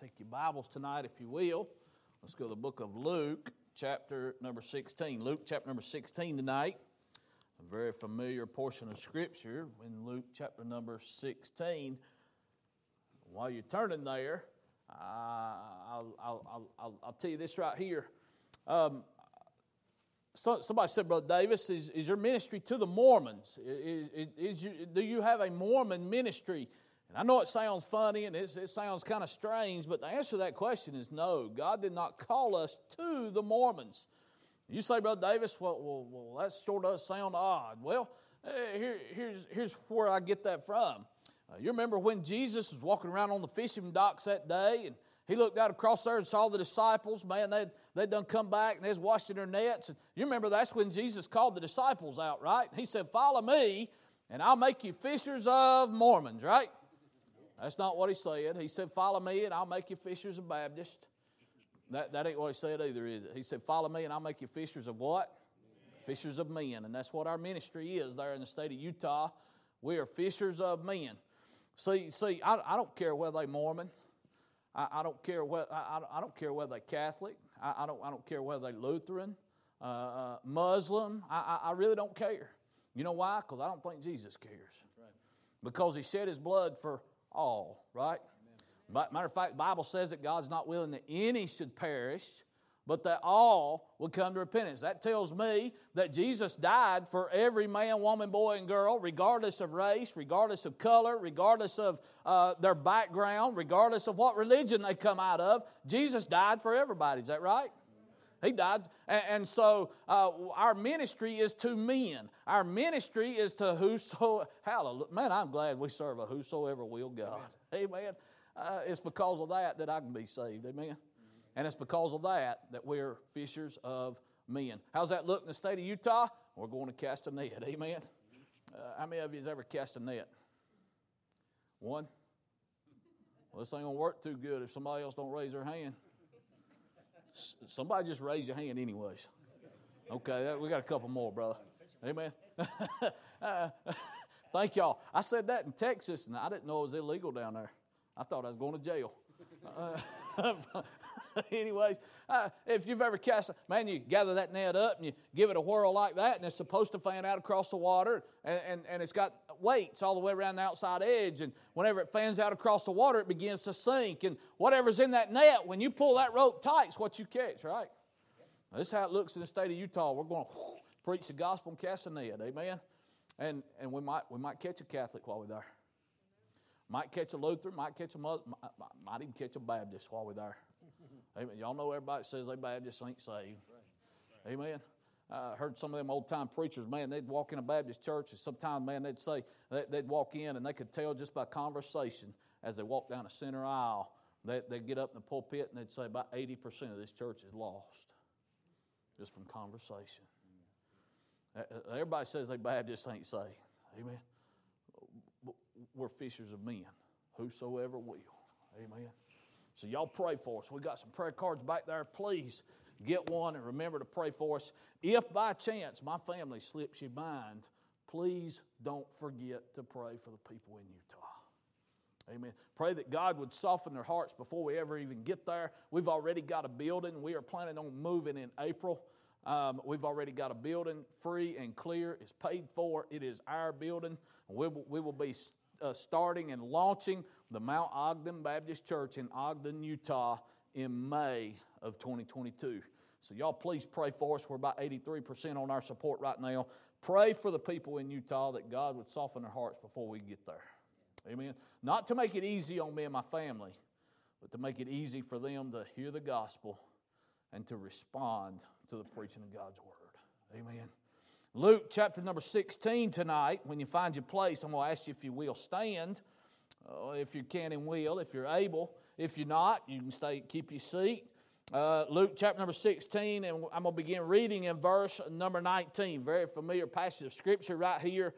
Take your Bibles tonight, if you will. Let's go to the book of Luke, chapter number 16. Luke, chapter number 16 tonight. A very familiar portion of Scripture in Luke, chapter number 16. While you're turning there, uh, I'll, I'll, I'll, I'll, tell you this right here. Um, so, somebody said, Brother Davis, is, is your ministry to the Mormons? Is, is, you, do you have a Mormon ministry? And I know it sounds funny and it sounds kind of strange, but the answer to that question is no. God did not call us to the Mormons. You say, Brother Davis, well, well, well that sure does sound odd. Well, eh, here, here's, here's where I get that from. Uh, you remember when Jesus was walking around on the fishing docks that day and he looked out across there and saw the disciples. Man, they'd, they'd done come back and they was washing their nets. And you remember that's when Jesus called the disciples out, right? He said, Follow me, and I'll make you fishers of Mormons, right? That's not what he said. He said, Follow me and I'll make you fishers of Baptists. That, that ain't what he said either, is it? He said, Follow me and I'll make you fishers of what? Fishers of men. And that's what our ministry is there in the state of Utah. We are fishers of men. See, see, I, I don't care whether they Mormon. I, I don't care whether I, I, don't care whether they Catholic. I, I, don't I don't care whether they Lutheran, uh, uh, Muslim. I, I, really don't care. You know why? Because I don't think Jesus cares. Right. Because He shed His blood for all, right? Amen. Matter of fact, Bible says that God's not willing that any should perish, but that all will come to repentance. That tells me that Jesus died for every man, woman, boy, and girl, regardless of race, regardless of color, regardless of uh, their background, regardless of what religion they come out of. Jesus died for everybody. Is that right? He died. And, so uh, our ministry is to men. Our ministry is to whoso. Hallelujah. Man, I'm glad we serve a whosoever will God. Amen. Amen. Uh, it's because of that that I can be saved. Amen. And it's because of that that we're fishers of men. How's that look in the state of Utah? We're going to cast a net. Amen. Uh, how many of you has ever cast a net? One? Well, this ain't going to work too good if somebody else don't raise their hand. Somebody just raise your hand, anyways. Okay, we got a couple more, brother. Amen. uh, thank y'all. I said that in Texas, and I didn't know it was illegal down there. I thought I was going to jail. Uh, anyways, uh, if you've ever cast, man, you gather that net up and you give it a whirl like that, and it's supposed to fan out across the water, and, and, and it's got weights all the way around the outside edge. And whenever it fans out across the water, it begins to sink. And whatever's in that net, when you pull that rope tight, it's what you catch, right? This is how it looks in the state of Utah. We're going to preach the gospel in cast amen? And, and we, might, we might catch a Catholic while we're there. Might catch a Lutheran, might catch a Muslim, might, might even catch a Baptist while we're there. Amen. Y'all know everybody says they Baptists ain't saved. Amen. I heard some of them old time preachers, man, they'd walk in a Baptist church, and sometimes, man, they'd say, they'd walk in and they could tell just by conversation as they walked down the center aisle, they, they'd get up in the pulpit and they'd say, about 80% of this church is lost just from conversation. Everybody says they Baptists ain't saved. Amen. We're fishers of men, whosoever will. Amen. So y'all pray for us. We got some prayer cards back there. Please get one and remember to pray for us. If by chance my family slips your mind, please don't forget to pray for the people in Utah. Amen. Pray that God would soften their hearts before we ever even get there. We've already got a building. We are planning on moving in April. Um, we've already got a building free and clear. It's paid for. It is our building. We will, we will be uh, starting and launching the Mount Ogden Baptist Church in Ogden, Utah in May of 2022. So, y'all please pray for us. We're about 83% on our support right now. Pray for the people in Utah that God would soften their hearts before we get there. Amen. Not to make it easy on me and my family, but to make it easy for them to hear the gospel and to respond to the preaching of God's word. Amen. Luke chapter number 16 tonight. When you find your place, I'm going to ask you if you will stand. Uh, if you can and will, if you're able. If you're not, you can stay, keep your seat. Uh, Luke chapter number 16, and I'm going to begin reading in verse number 19. Very familiar passage of Scripture right here.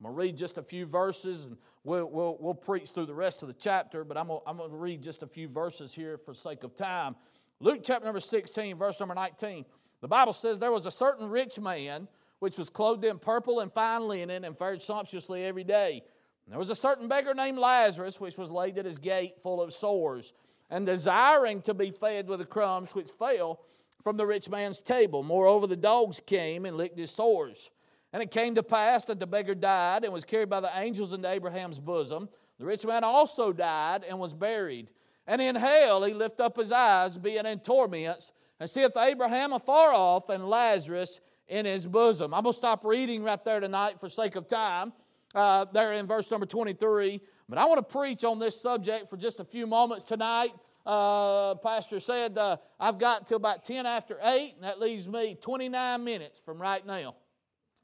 I'm going to read just a few verses, and we'll, we'll, we'll preach through the rest of the chapter, but I'm going, to, I'm going to read just a few verses here for sake of time. Luke chapter number 16, verse number 19. The Bible says, There was a certain rich man which was clothed in purple and fine linen and fared sumptuously every day. And there was a certain beggar named Lazarus, which was laid at his gate full of sores and desiring to be fed with the crumbs which fell from the rich man's table. Moreover, the dogs came and licked his sores. And it came to pass that the beggar died and was carried by the angels into Abraham's bosom. The rich man also died and was buried. And in hell he lift up his eyes, being in torments, and seeth Abraham afar off and Lazarus in his bosom. I'm going to stop reading right there tonight for sake of time, uh, there in verse number 23. But I want to preach on this subject for just a few moments tonight. Uh, Pastor said uh, I've got till about 10 after 8, and that leaves me 29 minutes from right now.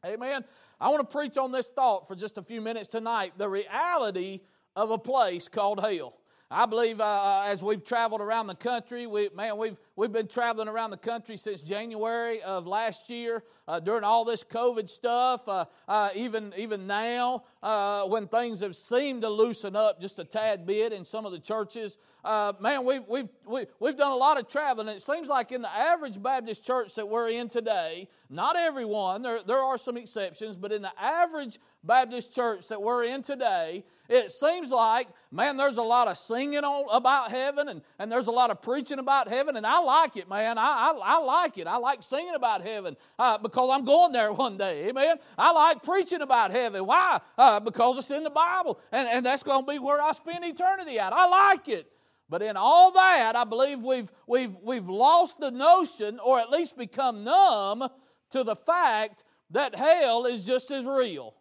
Amen. I want to preach on this thought for just a few minutes tonight the reality of a place called hell. I believe uh, uh, as we've traveled around the country, we, man, we've, we've been traveling around the country since January of last year uh, during all this COVID stuff. Uh, uh even, even now, uh, when things have seemed to loosen up just a tad bit in some of the churches, man, we've, we've, we, have we have done a lot of traveling. It seems like in the average Baptist church that we're in today, not everyone, there, there are some exceptions, but in the average Baptist church that we're in today, it seems like, man, there's a lot of singing on, about heaven and, and there's a lot of preaching about heaven, and I like it, man. I, I, I like it. I like singing about heaven uh, because I'm going there one day, amen. I like preaching about heaven. Why? Uh, because it's in the Bible, and, and that's going to be where I spend eternity at. I like it. But in all that, I believe we've, we've, we've lost the notion, or at least become numb to the fact that hell is just as real.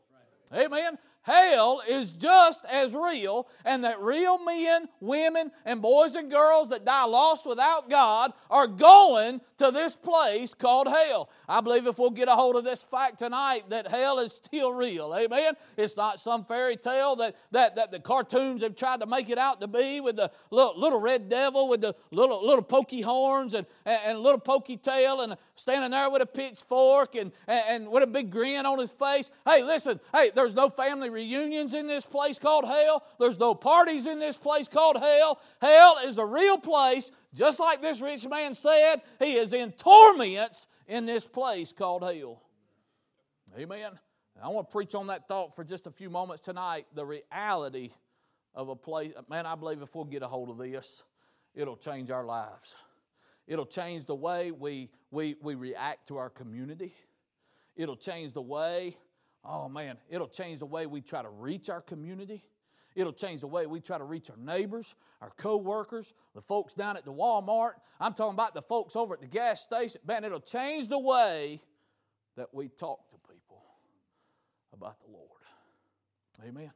Amen hell is just as real, and that real men, women, and boys and girls that die lost without God are going to this place called hell. I believe if we'll get a hold of this fact tonight that hell is still real. Amen. It's not some fairy tale that, that, that the cartoons have tried to make it out to be with the little, little red devil with the little, little pokey horns and, and, and little pokey tail and standing there with a pitchfork and, and, and with a big grin on his face. Hey, listen, hey, there's no family reunions in this place called hell. There's no parties in this place called hell. Hell is a real place, just like this rich man said. He is in torments in this place called hell. Amen. I want to preach on that thought for just a few moments tonight. The reality of a place. Man, I believe if we'll get a hold of this, it'll change our lives. It'll change the way we, we, we react to our community. It'll change the way Oh man, it'll change the way we try to reach our community. It'll change the way we try to reach our neighbors, our co-workers, the folks down at the Walmart. I'm talking about the folks over at the gas station. Man, it'll change the way that we talk to people about the Lord. Amen.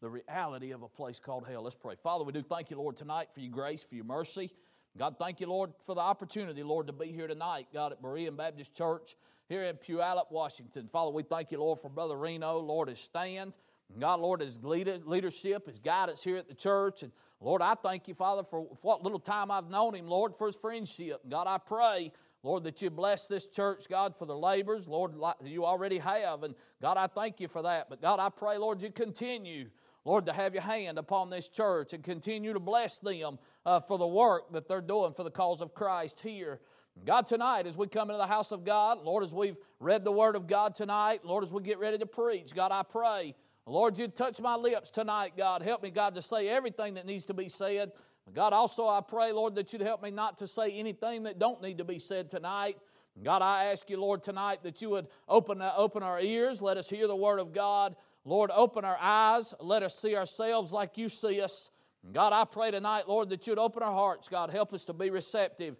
The reality of a place called hell. Let's pray. Father, we do thank you, Lord, tonight for your grace, for your mercy. God, thank you, Lord, for the opportunity, Lord, to be here tonight, God, at Berean Baptist Church here in Puyallup, Washington. Father, we thank you, Lord, for Brother Reno, Lord, his stand. God, Lord, his leadership, his guidance here at the church. And Lord, I thank you, Father, for what little time I've known him, Lord, for his friendship. God, I pray, Lord, that you bless this church, God, for the labors. Lord, you already have. And God, I thank you for that. But God, I pray, Lord, you continue. Lord, to have your hand upon this church and continue to bless them uh, for the work that they're doing for the cause of Christ here. God, tonight, as we come into the house of God, Lord, as we've read the Word of God tonight, Lord, as we get ready to preach, God, I pray, Lord, you touch my lips tonight, God. Help me, God, to say everything that needs to be said. God, also I pray, Lord, that you'd help me not to say anything that don't need to be said tonight. God, I ask you, Lord, tonight that you would open, uh, open our ears, let us hear the Word of God. Lord, open our eyes, let us see ourselves like you see us. God, I pray tonight, Lord, that you'd open our hearts. God, help us to be receptive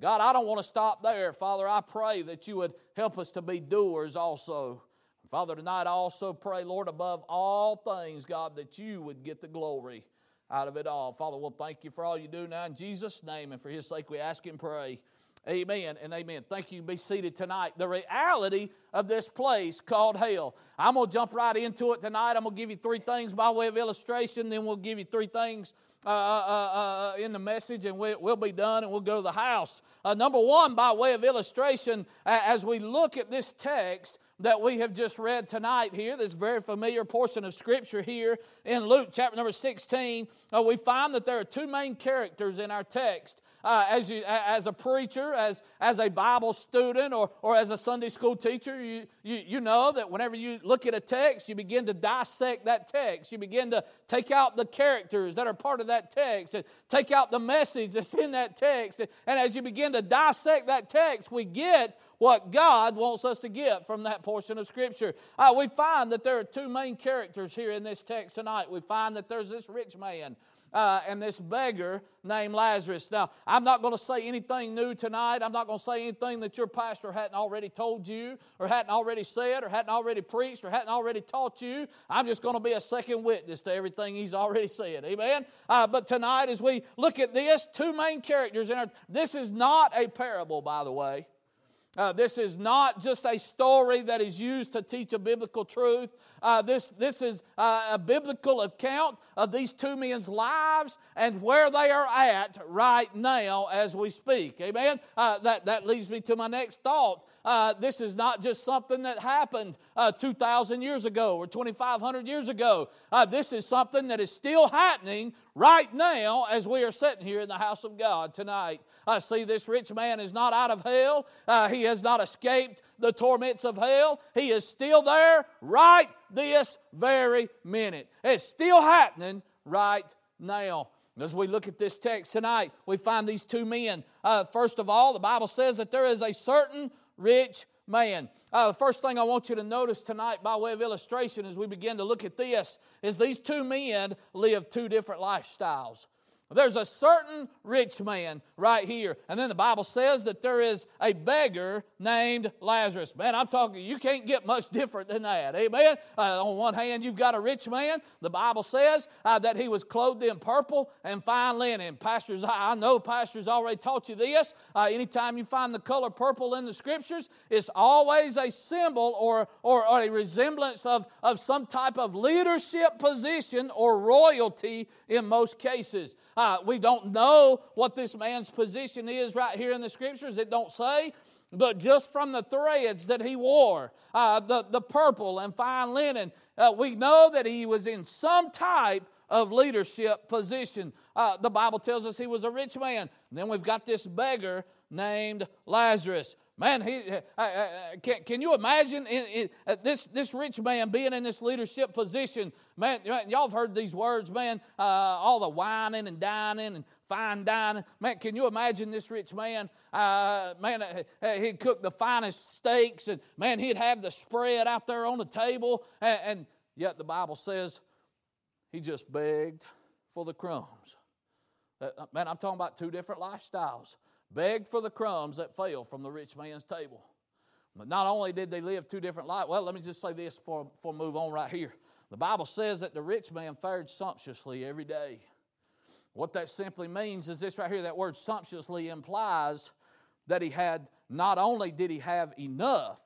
God, I don't want to stop there. Father, I pray that you would help us to be doers also. Father, tonight I also pray, Lord, above all things, God, that you would get the glory out of it all. Father, we'll thank you for all you do now in Jesus' name, and for his sake we ask and pray. Amen and amen. Thank you. Be seated tonight. The reality of this place called hell. I'm going to jump right into it tonight. I'm going to give you three things by way of illustration, then we'll give you three things uh, uh, uh, uh, in the message, and we, will be done, and we'll go to the house. Uh, number one, by way of illustration, as we look at this text that we have just read tonight here, this very familiar portion of Scripture here in Luke chapter number 16, uh, we find that there are two main characters in our text. Uh, as, you, as a preacher, as, as a Bible student, or, or as a Sunday school teacher, you, you, you know that whenever you look at a text, you begin to dissect that text. You begin to take out the characters that are part of that text and take out the message that's in that text. And as you begin to dissect that text, we get what God wants us to get from that portion of Scripture. Uh, we find that there are two main characters here in this text tonight. We find that there's this rich man uh, and this beggar named Lazarus. Now, I'm not going to say anything new tonight. I'm not going to say anything that your pastor hadn't already told you, or hadn't already said, or hadn't already preached, or hadn't already taught you. I'm just going to be a second witness to everything he's already said. Amen? Uh, but tonight, as we look at this, two main characters in our, this is not a parable, by the way. Uh, this is not just a story that is used to teach a biblical truth. Uh, this, this is uh, a biblical account of these two men's lives and where they are at right now as we speak. Amen? Uh, that, that leads me to my next thought. Uh, this is not just something that happened uh, 2,000 years ago or 2,500 years ago. this is something that is still happening right now as we are sitting here in the house of God tonight. I see this rich man is not out of hell. he has not escaped the torments of hell. He is still there right this very minute. It's still happening right now. As we look at this text tonight, we find these two men. Uh, first of all, the Bible says that there is a certain rich man. Uh, the first thing I want you to notice tonight, by way of illustration, as we begin to look at this, is these two men live two different lifestyles. There's a certain rich man right here. And then the Bible says that there is a beggar named Lazarus. Man, I'm talking, you can't get much different than that. Amen? Uh, on one hand, you've got a rich man. The Bible says uh, that he was clothed in purple and fine linen. Pastors, I know pastors already taught you this. Uh, anytime you find the color purple in the scriptures, it's always a symbol or, or, or a resemblance of, of some type of leadership position or royalty in most cases. Uh, we don't know what this man's position is right here in the scriptures. It don't say. But just from the threads that he wore, uh, the, the purple and fine linen, uh, we know that he was in some type of leadership position. Uh, the Bible tells us he was a rich man. Then we've got this beggar named Lazarus. Man, he, uh, uh, uh, can, can you imagine in, in, uh, this, this rich man being in this leadership position? Man, y'all have heard these words, man, uh, all the wining and dining and fine dining. Man, can you imagine this rich man? Uh, man, he'd cook the finest steaks, and man, he'd have the spread out there on the table, and, and yet the Bible says he just begged for the crumbs. man, I'm talking about two different lifestyles begged for the crumbs that fell from the rich man's table. But not only did they live two different lives, well, let me just say this before, before I move on right here. The Bible says that the rich man fared sumptuously every day. What that simply means is this right here that word sumptuously implies that he had, not only did he have enough,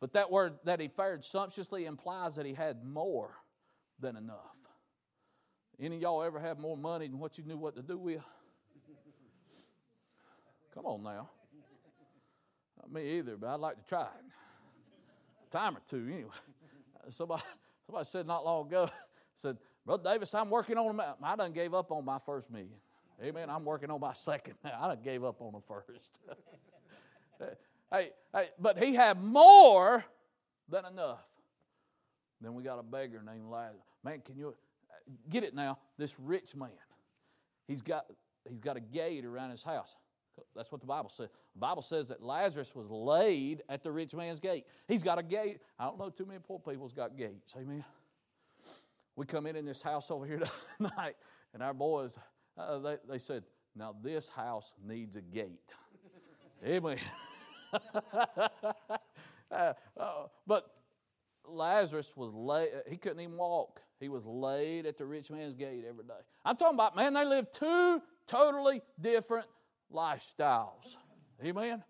but that word that he fared sumptuously implies that he had more than enough. Any of y'all ever have more money than what you knew what to do with? Come on now. Not me either, but I'd like to try it. A time or two, anyway. Somebody, somebody said not long ago, said, Brother Davis, I'm working on a I done gave up on my first million. Amen. I'm working on my second now. I done gave up on the first. hey, hey, but he had more than enough. Then we got a beggar named Lazarus. Man, can you get it now? This rich man, he's got he's got a gate around his house. That's what the Bible says. The Bible says that Lazarus was laid at the rich man's gate. He's got a gate. I don't know too many poor people's got gates. Amen. We come in in this house over here tonight, and our boys, uh, they, they said, now this house needs a gate. Amen. uh, uh, but Lazarus was laid, he couldn't even walk. He was laid at the rich man's gate every day. I'm talking about, man, they lived two totally different lifestyles. Amen?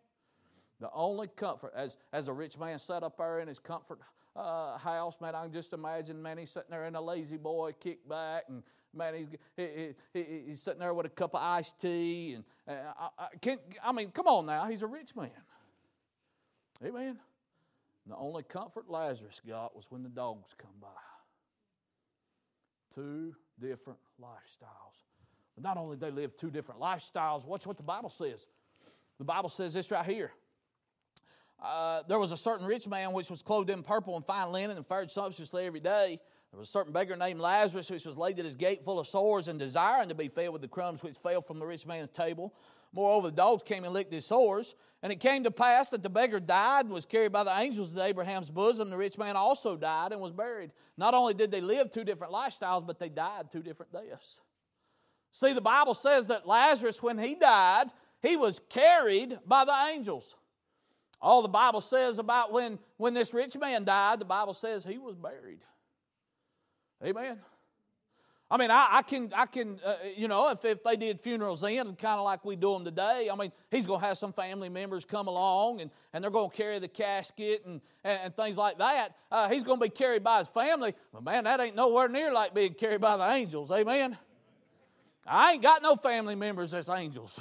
The only comfort, as, as a rich man sat up there in his comfort uh, house, man, I can just imagine, man, he's sitting there in a lazy boy, kick back, and man, he's, he, he, he's sitting there with a cup of iced tea. And I, I, can, I mean, come on now, he's a rich man. Amen? The only comfort Lazarus got was when the dogs come by. Two different lifestyles. But not only they lived two different lifestyles, watch what the Bible says. The Bible says this right here. Uh, there was a certain rich man which was clothed in purple and fine linen and fared sumptuously every day. There was a certain beggar named Lazarus which was laid at his gate full of sores and desiring to be fed with the crumbs which fell from the rich man's table. Moreover, the dogs came and licked his sores. And it came to pass that the beggar died and was carried by the angels to Abraham's bosom. The rich man also died and was buried. Not only did they live two different lifestyles, but they died two different deaths. See, the Bible says that Lazarus, when he died, he was carried by the angels. All the Bible says about when, when this rich man died, the Bible says he was buried. Amen. I mean, I, I can, I can, uh, you know, if, if they did funerals then, kind of like we do them today, I mean, he's going to have some family members come along and, and they're going to carry the casket and, and, and things like that. Uh, he's going to be carried by his family. But man, that ain't nowhere near like being carried by the angels. Amen. I ain't got no family members as angels.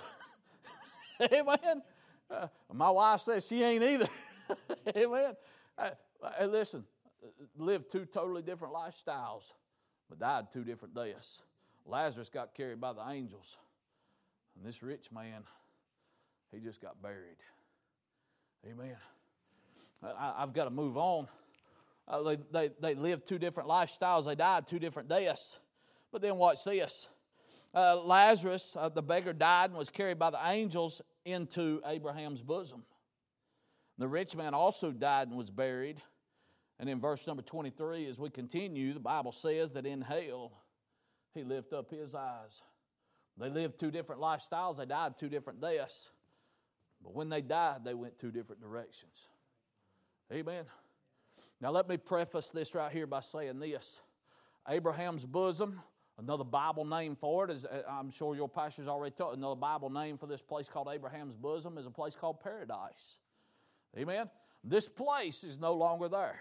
Amen. Uh, my wife says she ain't either. Amen. Uh, hey, listen, lived two totally different lifestyles but died two different deaths. Lazarus got carried by the angels, and this rich man, he just got buried. Amen. I, have got to move on. Uh, they, they, they lived two different lifestyles, they died two different deaths. But then watch this. Uh, Lazarus, uh, the beggar, died and was carried by the angels into Abraham's bosom. The rich man also died and was buried. And in verse number 23, as we continue, the Bible says that in hell, he lifted up his eyes. They lived two different lifestyles, they died two different deaths. But when they died, they went two different directions. Amen. Now, let me preface this right here by saying this Abraham's bosom, another Bible name for it, is, uh, I'm sure your pastor's already told, another Bible name for this place called Abraham's bosom is a place called paradise. Amen. This place is no longer there.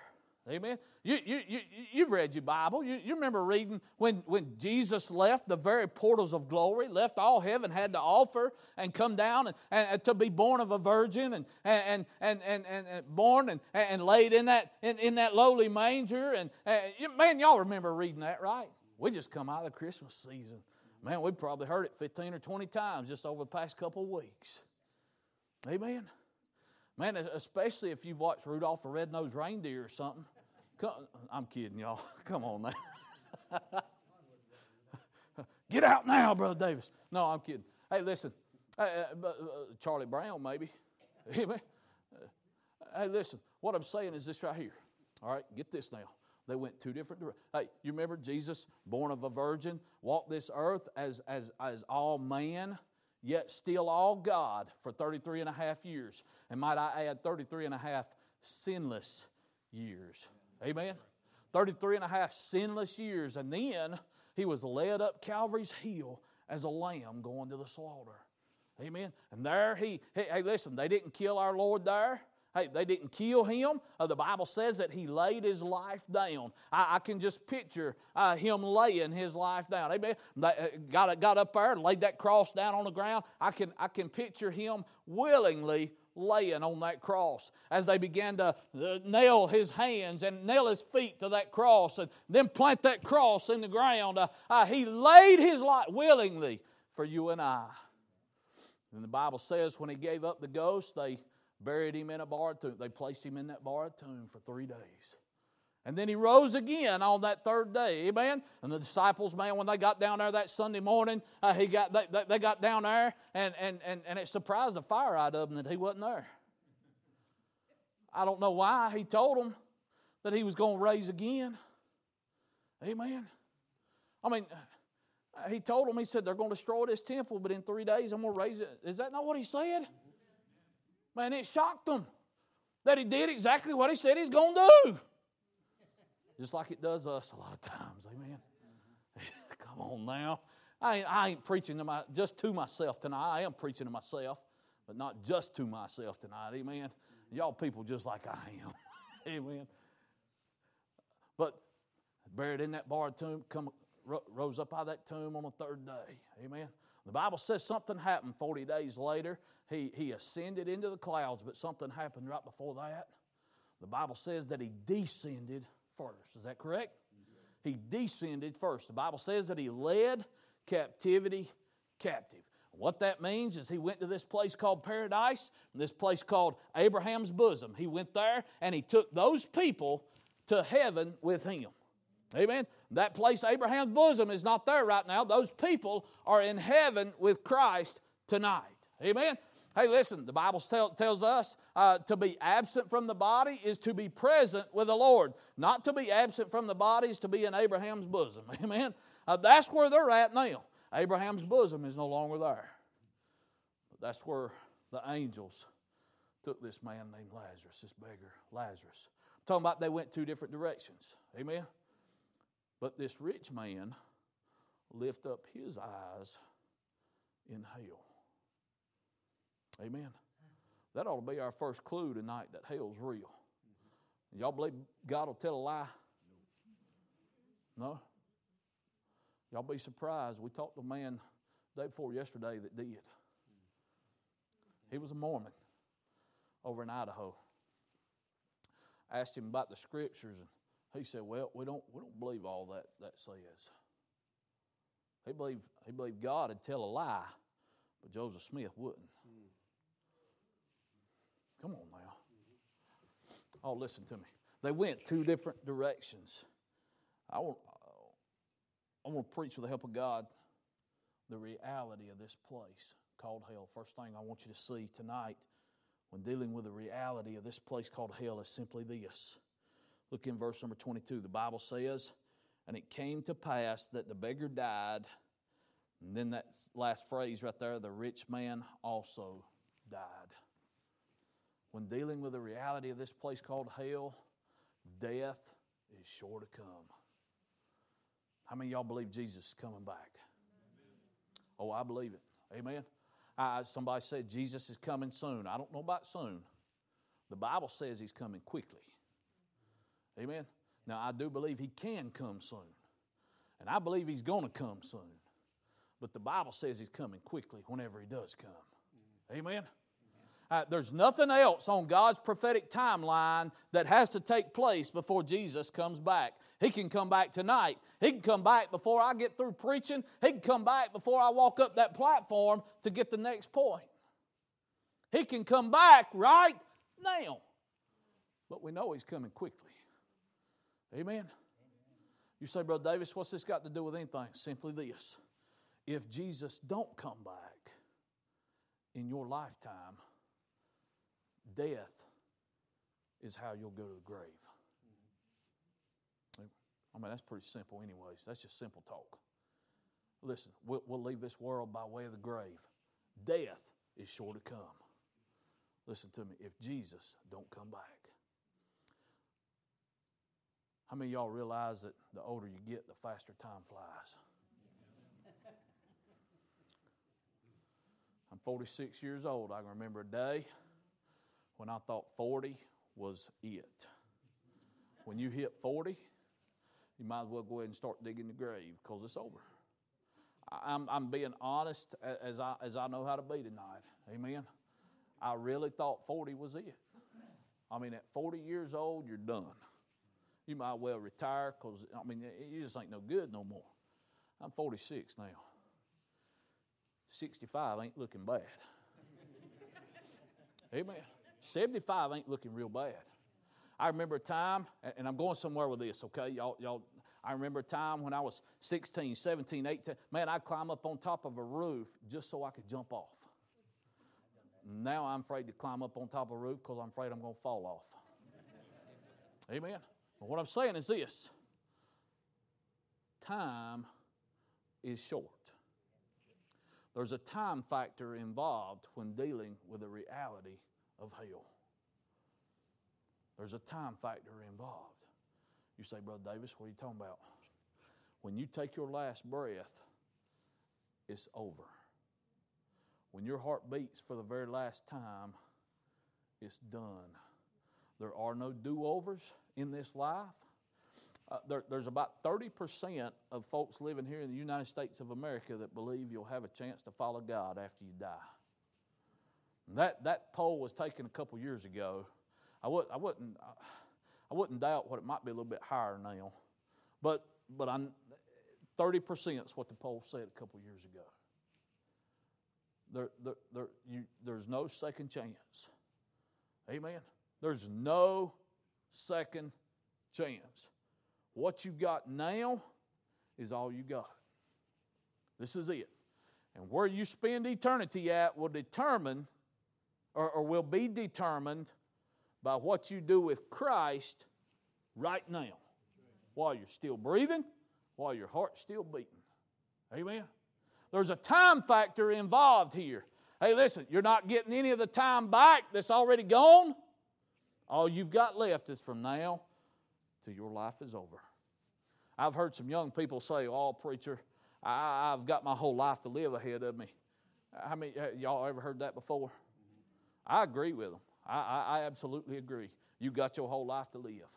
Amen. You, you, you, you've read your Bible. You, you remember reading when, when Jesus left the very portals of glory, left all heaven, had to offer and come down and, and, to be born of a virgin and, and, and, and, and, and born and, and laid in that, in, in that lowly manger. And, and man, y'all remember reading that, right? We just come out of the Christmas season. Man, we've probably heard it 15 or 20 times just over the past couple of weeks. Amen. Man, especially if you've watched Rudolph the Red-Nosed Reindeer or something. Come, I'm kidding, y'all. Come on now. Get out now, Brother Davis. No, I'm kidding. Hey, listen. Hey, uh, uh, Charlie Brown, maybe. Amen. hey, listen. What I'm saying is this right here. All right, get this now. They went two different directions. Hey, you remember Jesus, born of a virgin, walked this earth as, as, as all man yet still all God for 33 and a half years. And might I add, 33 and a half sinless years. Amen. 33 and a half sinless years. And then he was led up Calvary's hill as a lamb going to the slaughter. Amen. And there he, hey, hey listen, they didn't kill our Lord there. Hey, they didn't kill him. Uh, the Bible says that he laid his life down. I, I can just picture uh, him laying his life down. Amen. They, uh, got, got up there and laid that cross down on the ground. I can, I can picture him willingly laying on that cross as they began to uh, nail his hands and nail his feet to that cross and then plant that cross in the ground. Uh, uh, he laid his life willingly for you and I. And the Bible says when he gave up the ghost, they buried him in a borrowed tomb. They placed him in that borrowed tomb for three days. And then he rose again on that third day. Amen. And the disciples, man, when they got down there that Sunday morning, uh, he got they, they got down there, and, and, and, and it surprised the fire out of them that he wasn't there. I don't know why. He told them that he was going to raise again. Amen. I mean, he told them, he said, they're going to destroy this temple, but in three days I'm going to raise it. Is that not what he said? Man, it shocked them that he did exactly what he said he's going to do. Just like it does us a lot of times. Amen. Come on now. I ain't, I ain't preaching to my, just to myself tonight. I am preaching to myself, but not just to myself tonight. Amen. Y'all people just like I am. Amen. But buried in that borrowed tomb, come, rose up out of that tomb on the third day. Amen. The Bible says something happened 40 days later. He, he ascended into the clouds, but something happened right before that. The Bible says that he descended first. Is that correct? He descended first. The Bible says that he led captivity captive. What that means is he went to this place called paradise, this place called Abraham's bosom. He went there and he took those people to heaven with him. Amen. That place, Abraham's bosom, is not there right now. Those people are in heaven with Christ tonight. Amen. Hey, listen, the Bible tell, tells us uh, to be absent from the body is to be present with the Lord. Not to be absent from the body is to be in Abraham's bosom. Amen. Uh, that's where they're at now. Abraham's bosom is no longer there. But that's where the angels took this man named Lazarus, this beggar, Lazarus. I'm talking about they went two different directions. Amen. But this rich man lift up his eyes in hell. Amen. That ought to be our first clue tonight that hell's real. Y'all believe God will tell a lie? No? Y'all be surprised. We talked to a man day before yesterday that did. He was a Mormon over in Idaho. I asked him about the scriptures, and he said, "Well, we don't we don't believe all that that says." He believed he believed God would tell a lie, but Joseph Smith wouldn't. Come on now. Oh, listen to me. They went two different directions. I want, I want to preach with the help of God the reality of this place called hell. First thing I want you to see tonight when dealing with the reality of this place called hell is simply this. Look in verse number 22. The Bible says, And it came to pass that the beggar died. And then that last phrase right there, the rich man also died. When dealing with the reality of this place called hell, death is sure to come. How many y'all believe Jesus is coming back? Oh, I believe it. Amen. Uh, somebody said Jesus is coming soon. I don't know about soon. The Bible says he's coming quickly. Amen. Now, I do believe he can come soon. And I believe he's going to come soon. But the Bible says he's coming quickly whenever he does come. Amen. Uh, there's nothing else on God's prophetic timeline that has to take place before Jesus comes back. He can come back tonight. He can come back before I get through preaching. He can come back before I walk up that platform to get the next point. He can come back right now. But we know He's coming quickly. Amen. You say, Brother Davis, what's this got to do with anything? Simply this. If Jesus don't come back in your lifetime, death is how you'll go to the grave. I mean, that's pretty simple, anyways. That's just simple talk. Listen, we'll, we'll leave this world by way of the grave. Death is sure to come. Listen to me. If Jesus don't come back, how many y'all realize that the older you get, the faster time flies? I'm 46 years old. I can remember a day when I thought 40 was it. When you hit 40, you might as well go ahead and start digging the grave because it's over. I'm, I'm being honest as I, as I know how to be tonight. Amen. I really thought 40 was it. I mean, at 40 years old, you're done. You might well retire because, I mean, you just ain't no good no more. I'm 46 now. 65 ain't looking bad. Amen. 75 ain't looking real bad. I remember a time, and I'm going somewhere with this, okay? Y'all, y'all, I remember a time when I was 16, 17, 18. Man, I'd climb up on top of a roof just so I could jump off. Now I'm afraid to climb up on top of a roof because I'm afraid I'm going to fall off. Amen. But what I'm saying is this time is short. There's a time factor involved when dealing with the reality of hell. There's a time factor involved. You say, Brother Davis, what are you talking about? When you take your last breath, it's over. When your heart beats for the very last time, it's done. There are no do overs in this life. Uh, there, there's about 30% of folks living here in the United States of America that believe you'll have a chance to follow God after you die. That, that poll was taken a couple years ago. I, would, I, wouldn't, I wouldn't doubt what it might be a little bit higher now. But, but I'm, 30% is what the poll said a couple years ago. there, there, there, you, there's no second chance. Amen. There's no second chance. What you got now is all you got. This is it. And where you spend eternity at will determine, or, or will be determined by what you do with Christ right now while you're still breathing, while your heart's still beating. Amen. There's a time factor involved here. Hey, listen, you're not getting any of the time back that's already gone. All you've got left is from now till your life is over. I've heard some young people say, Oh, preacher, I, have got my whole life to live ahead of me. How many y'all ever heard that before? I agree with them. I, I, I absolutely agree. You got your whole life to live.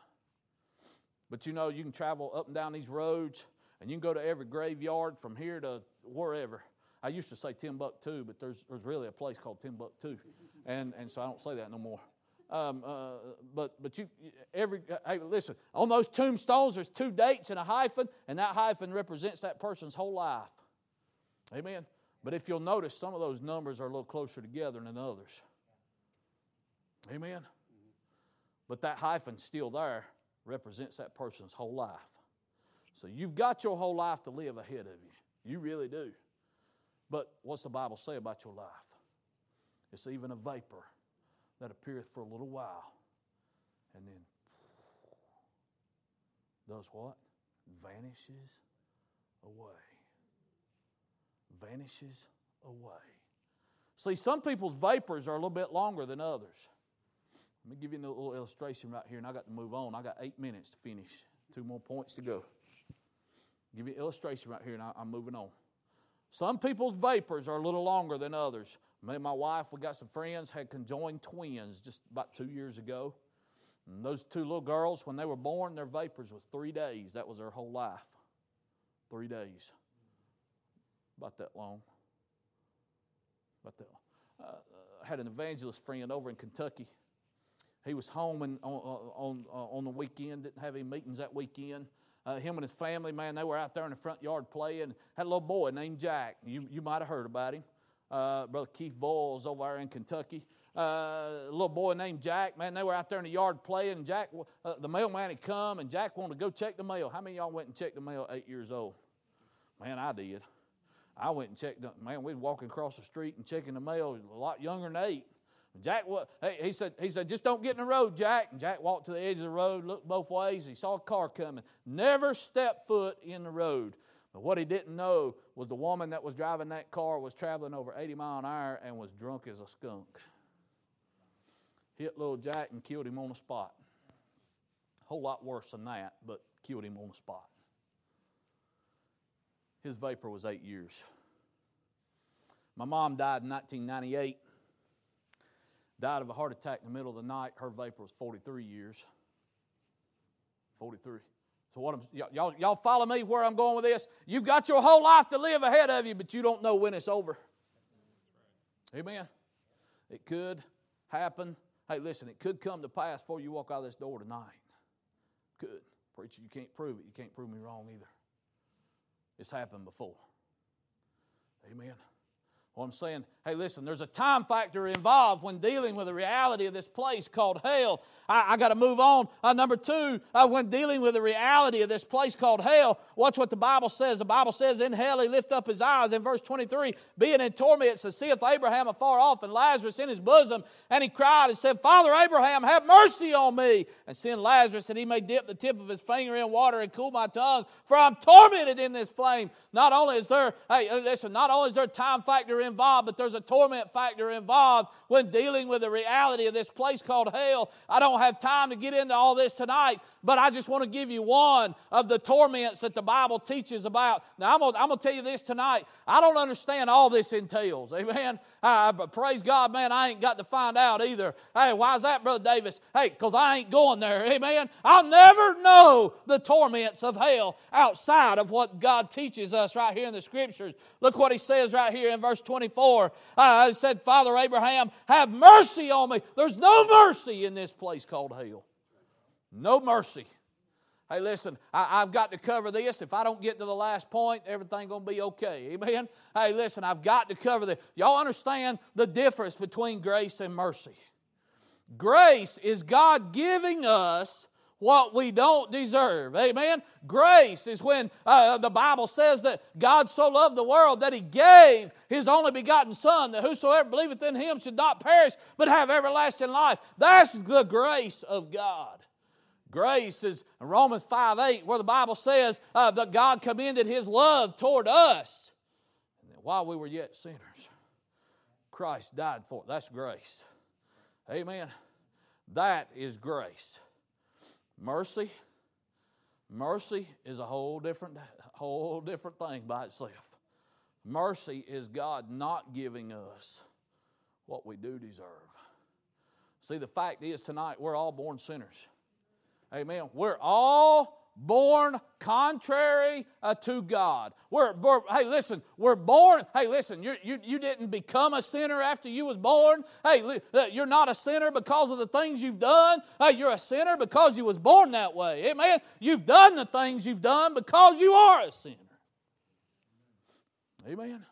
But you know, you can travel up and down these roads and you can go to every graveyard from here to wherever. I used to say Timbuktu, but there's, there's really a place called Timbuktu. And, and so I don't say that no more. Um, uh, but but you every hey listen on those tombstones there's two dates and a hyphen and that hyphen represents that person's whole life. Amen? But if you'll notice some of those numbers are a little closer together than others. Amen? But that hyphen still there represents that person's whole life. So you've got your whole life to live ahead of you. You really do. But what's the bible say about your life? It's even a vapor that appeareth for a little while and then does what? Vanishes away. Vanishes away. See, some people's vapors are a little bit longer than others. Let me give you a little illustration right here, and I got to move on. I got eight minutes to finish. Two more points to go. Give you an illustration right here, and I'm moving on. Some people's vapors are a little longer than others. Me and my wife, we got some friends, had conjoined twins just about two years ago. And those two little girls, when they were born, their vapors was three days. That was their whole life. Three days. About that long. About that long. Uh, I had an evangelist friend over in Kentucky. He was home and on, on, on the weekend, didn't have any meetings that weekend. Uh, him and his family, man, they were out there in the front yard playing. Had a little boy named Jack. You, you might have heard about him uh, Brother Keith Voles over there in Kentucky. Uh, a little boy named Jack, man, they were out there in the yard playing, and Jack, uh, the mailman had come, and Jack wanted to go check the mail. How many y'all went and checked the mail eight years old? Man, I did. I went and checked, the, man, we was walking across the street and checking the mail a lot younger than eight. Jack, hey, he said, he said, just don't get in the road, Jack. And Jack walked to the edge of the road, looked both ways. He saw a car coming. Never step foot in the road. But what he didn't know was the woman that was driving that car was traveling over 80 mile an hour and was drunk as a skunk. Hit little Jack and killed him on the spot. A whole lot worse than that, but killed him on the spot. His vapor was eight years. My mom died in 1998. Died of a heart attack in the middle of the night. Her vapor was 43 years. 43. So what I'm, y'all, y'all follow me where I'm going with this? You've got your whole life to live ahead of you, but you don't know when it's over. Amen. It could happen. Hey, listen, it could come to pass before you walk out of this door tonight. Could. Preacher, you can't prove it. You can't prove me wrong either. It's happened before. Amen. Well, I'm saying, hey, listen, there's a time factor involved when dealing with the reality of this place called hell. I, I got to move on. Uh, number two, uh, when dealing with the reality of this place called hell, watch what the Bible says. The Bible says, In hell he lift up his eyes in verse 23, being in torment, and seeth Abraham afar off and Lazarus in his bosom. And he cried and said, Father Abraham, have mercy on me, and send Lazarus that he may dip the tip of his finger in water and cool my tongue, for I'm tormented in this flame. Not only is there, hey, listen, not only is there time factor involved, but there's a torment factor involved when dealing with the reality of this place called hell. I don't have time to get into all this tonight, but I just want to give you one of the torments that the Bible teaches about. Now, I'm going, to tell you this tonight. I don't understand all this entails. Amen. Uh, but praise God, man, I ain't got to find out either. Hey, why is that, Brother Davis? Hey, because I ain't going there. Amen. I'll never know the torments of hell outside of what God teaches us right here in the Scriptures. Look what he says right here in verse 24. Uh, he said, Father Abraham, have mercy on me. There's no mercy in this place called hell. No mercy. Hey, listen, I, have got to cover this. If I don't get to the last point, everything going to be okay. Amen? Hey, listen, I've got to cover this. Y'all understand the difference between grace and mercy? Grace is God giving us what we don't deserve. Amen. Grace is when uh, the Bible says that God so loved the world that he gave his only begotten Son, that whosoever believeth in him should not perish but have everlasting life. That's the grace of God. Grace is Romans 5 8, where the Bible says uh, that God commended his love toward us. And that while we were yet sinners, Christ died for it. That's grace. Amen. That is grace. Mercy, mercy is a whole different, whole different thing by itself. Mercy is God not giving us what we do deserve. See, the fact is tonight we're all born sinners. Amen. We're all born contrary uh, to God. We're, we're, hey, listen, we're born. Hey, listen, you you, you didn't become a sinner after you was born. Hey, uh, you're not a sinner because of the things you've done. Hey, you're a sinner because you was born that way. Amen. You've done the things you've done because you are a sinner. Amen.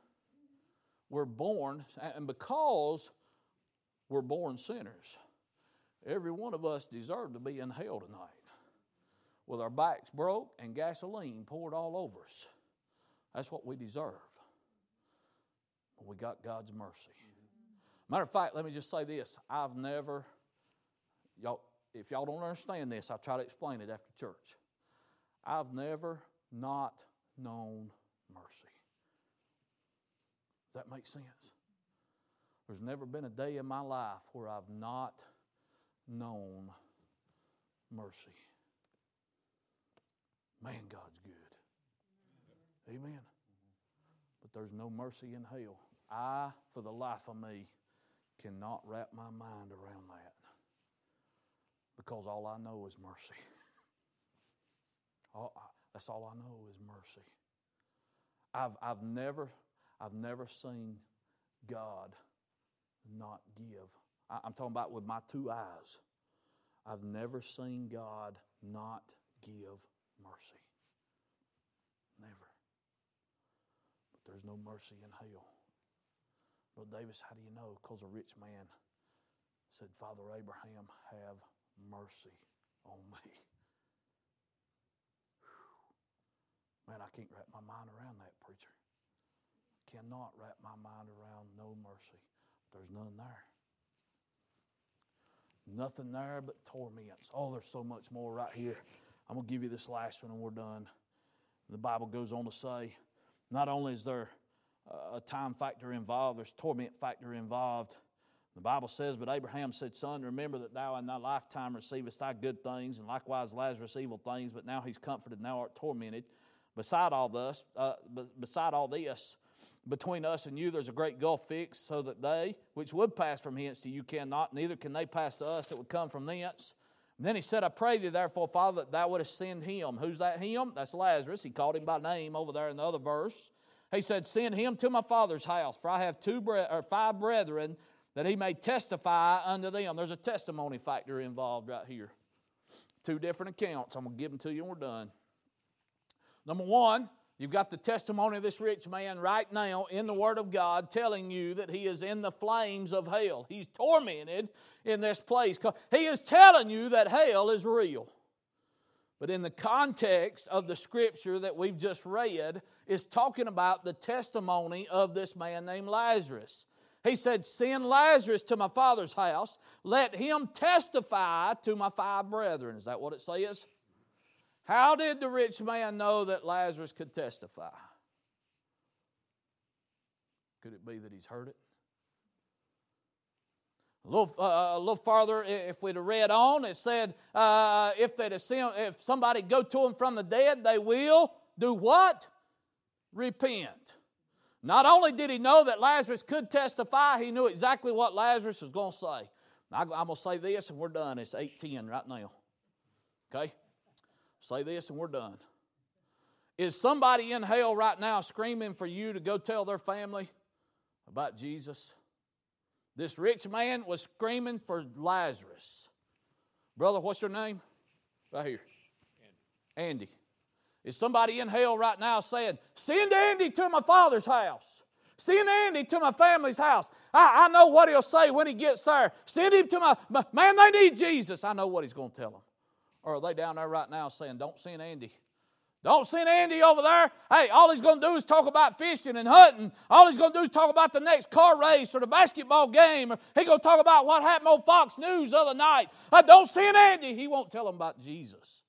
We're born, and because we're born sinners, every one of us deserved to be in hell tonight with our backs broke and gasoline poured all over us. That's what we deserve. But we got God's mercy. Matter of fact, let me just say this. I've never, y'all, if y'all don't understand this, I'll try to explain it after church. I've never not known mercy. Does that make sense? There's never been a day in my life where I've not known mercy. Man, God's good. Amen. But there's no mercy in hell. I, for the life of me, cannot wrap my mind around that because all I know is mercy. all, that's all I know is mercy. I've, I've, never, I've never seen God not give. I'm talking about with my two eyes. I've never seen God not give mercy. Never. But there's no mercy in hell. Brother Davis, how do you know? Because a rich man said, Father Abraham, have mercy on me. Man, I can't wrap my mind around that, preacher. Cannot wrap my mind around no mercy. There's none there. Nothing there but torments. Oh, there's so much more right here. I'm going to give you this last one and we're done. The Bible goes on to say not only is there a time factor involved, there's torment factor involved. The Bible says, But Abraham said, Son, remember that thou in thy lifetime receivest thy good things, and likewise Lazarus evil things, but now he's comforted, and thou art tormented. Beside all this, uh, beside all this, between us and you there's a great gulf fixed, so that they which would pass from hence to you cannot, neither can they pass to us that would come from thence. And then he said, I pray thee, therefore, Father, that thou wouldest send him. Who's that him? That's Lazarus. He called him by name over there in the other verse. He said, Send him to my father's house, for I have two bre- or five brethren, that he may testify unto them. There's a testimony factor involved right here. Two different accounts. I'm going to give them to you and we're done. Number one, You've got the testimony of this rich man right now in the Word of God telling you that he is in the flames of hell. He's tormented in this place. He is telling you that hell is real. But in the context of the scripture that we've just read, is talking about the testimony of this man named Lazarus. He said, Send Lazarus to my father's house, let him testify to my five brethren. Is that what it says? How did the rich man know that Lazarus could testify? Could it be that he's heard it? A little, uh, a little farther, if we'd have read on, it said, uh, if, they'd assume, if somebody go to him from the dead, they will do what? Repent. Not only did he know that Lazarus could testify, he knew exactly what Lazarus was going to say. I'm going to say this and we're done. It's 8.10 right now. Okay? Say this and we're done. Is somebody in hell right now screaming for you to go tell their family about Jesus? This rich man was screaming for Lazarus. Brother, what's your name? Right here. Andy. Is somebody in hell right now saying, Send Andy to my father's house? Send Andy to my family's house. I, I know what he'll say when he gets there. Send him to my, my man, they need Jesus. I know what he's going to tell them. Or are they down there right now saying, Don't send Andy? Don't send Andy over there. Hey, all he's going to do is talk about fishing and hunting. All he's going to do is talk about the next car race or the basketball game. Or he's going to talk about what happened on Fox News the other night. Uh, don't send Andy. He won't tell them about Jesus.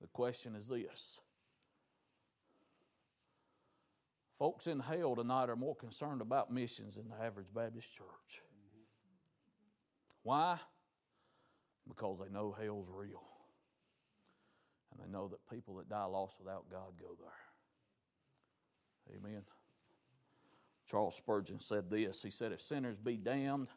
The question is this Folks in hell tonight are more concerned about missions than the average Baptist church. Why? because they know hell's real. And they know that people that die lost without God go there. Amen. Charles Spurgeon said this He said, If sinners be damned,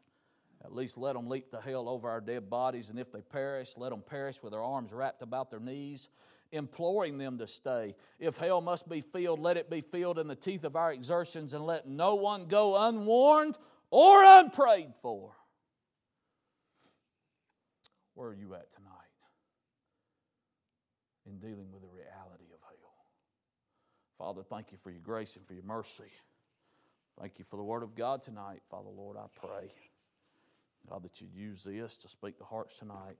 at least let them leap to hell over our dead bodies, and if they perish, let them perish with their arms wrapped about their knees, imploring them to stay. If hell must be filled, let it be filled in the teeth of our exertions, and let no one go unwarned or unprayed for. Where are you at tonight in dealing with the reality of hell? Father, thank you for your grace and for your mercy. Thank you for the word of God tonight, Father Lord. I pray, God, that you'd use this to speak to hearts tonight.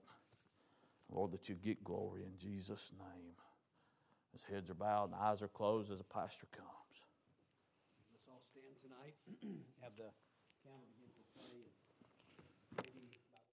Lord, that you'd get glory in Jesus' name. As heads are bowed and eyes are closed as a pastor comes. Let's all stand tonight. Have the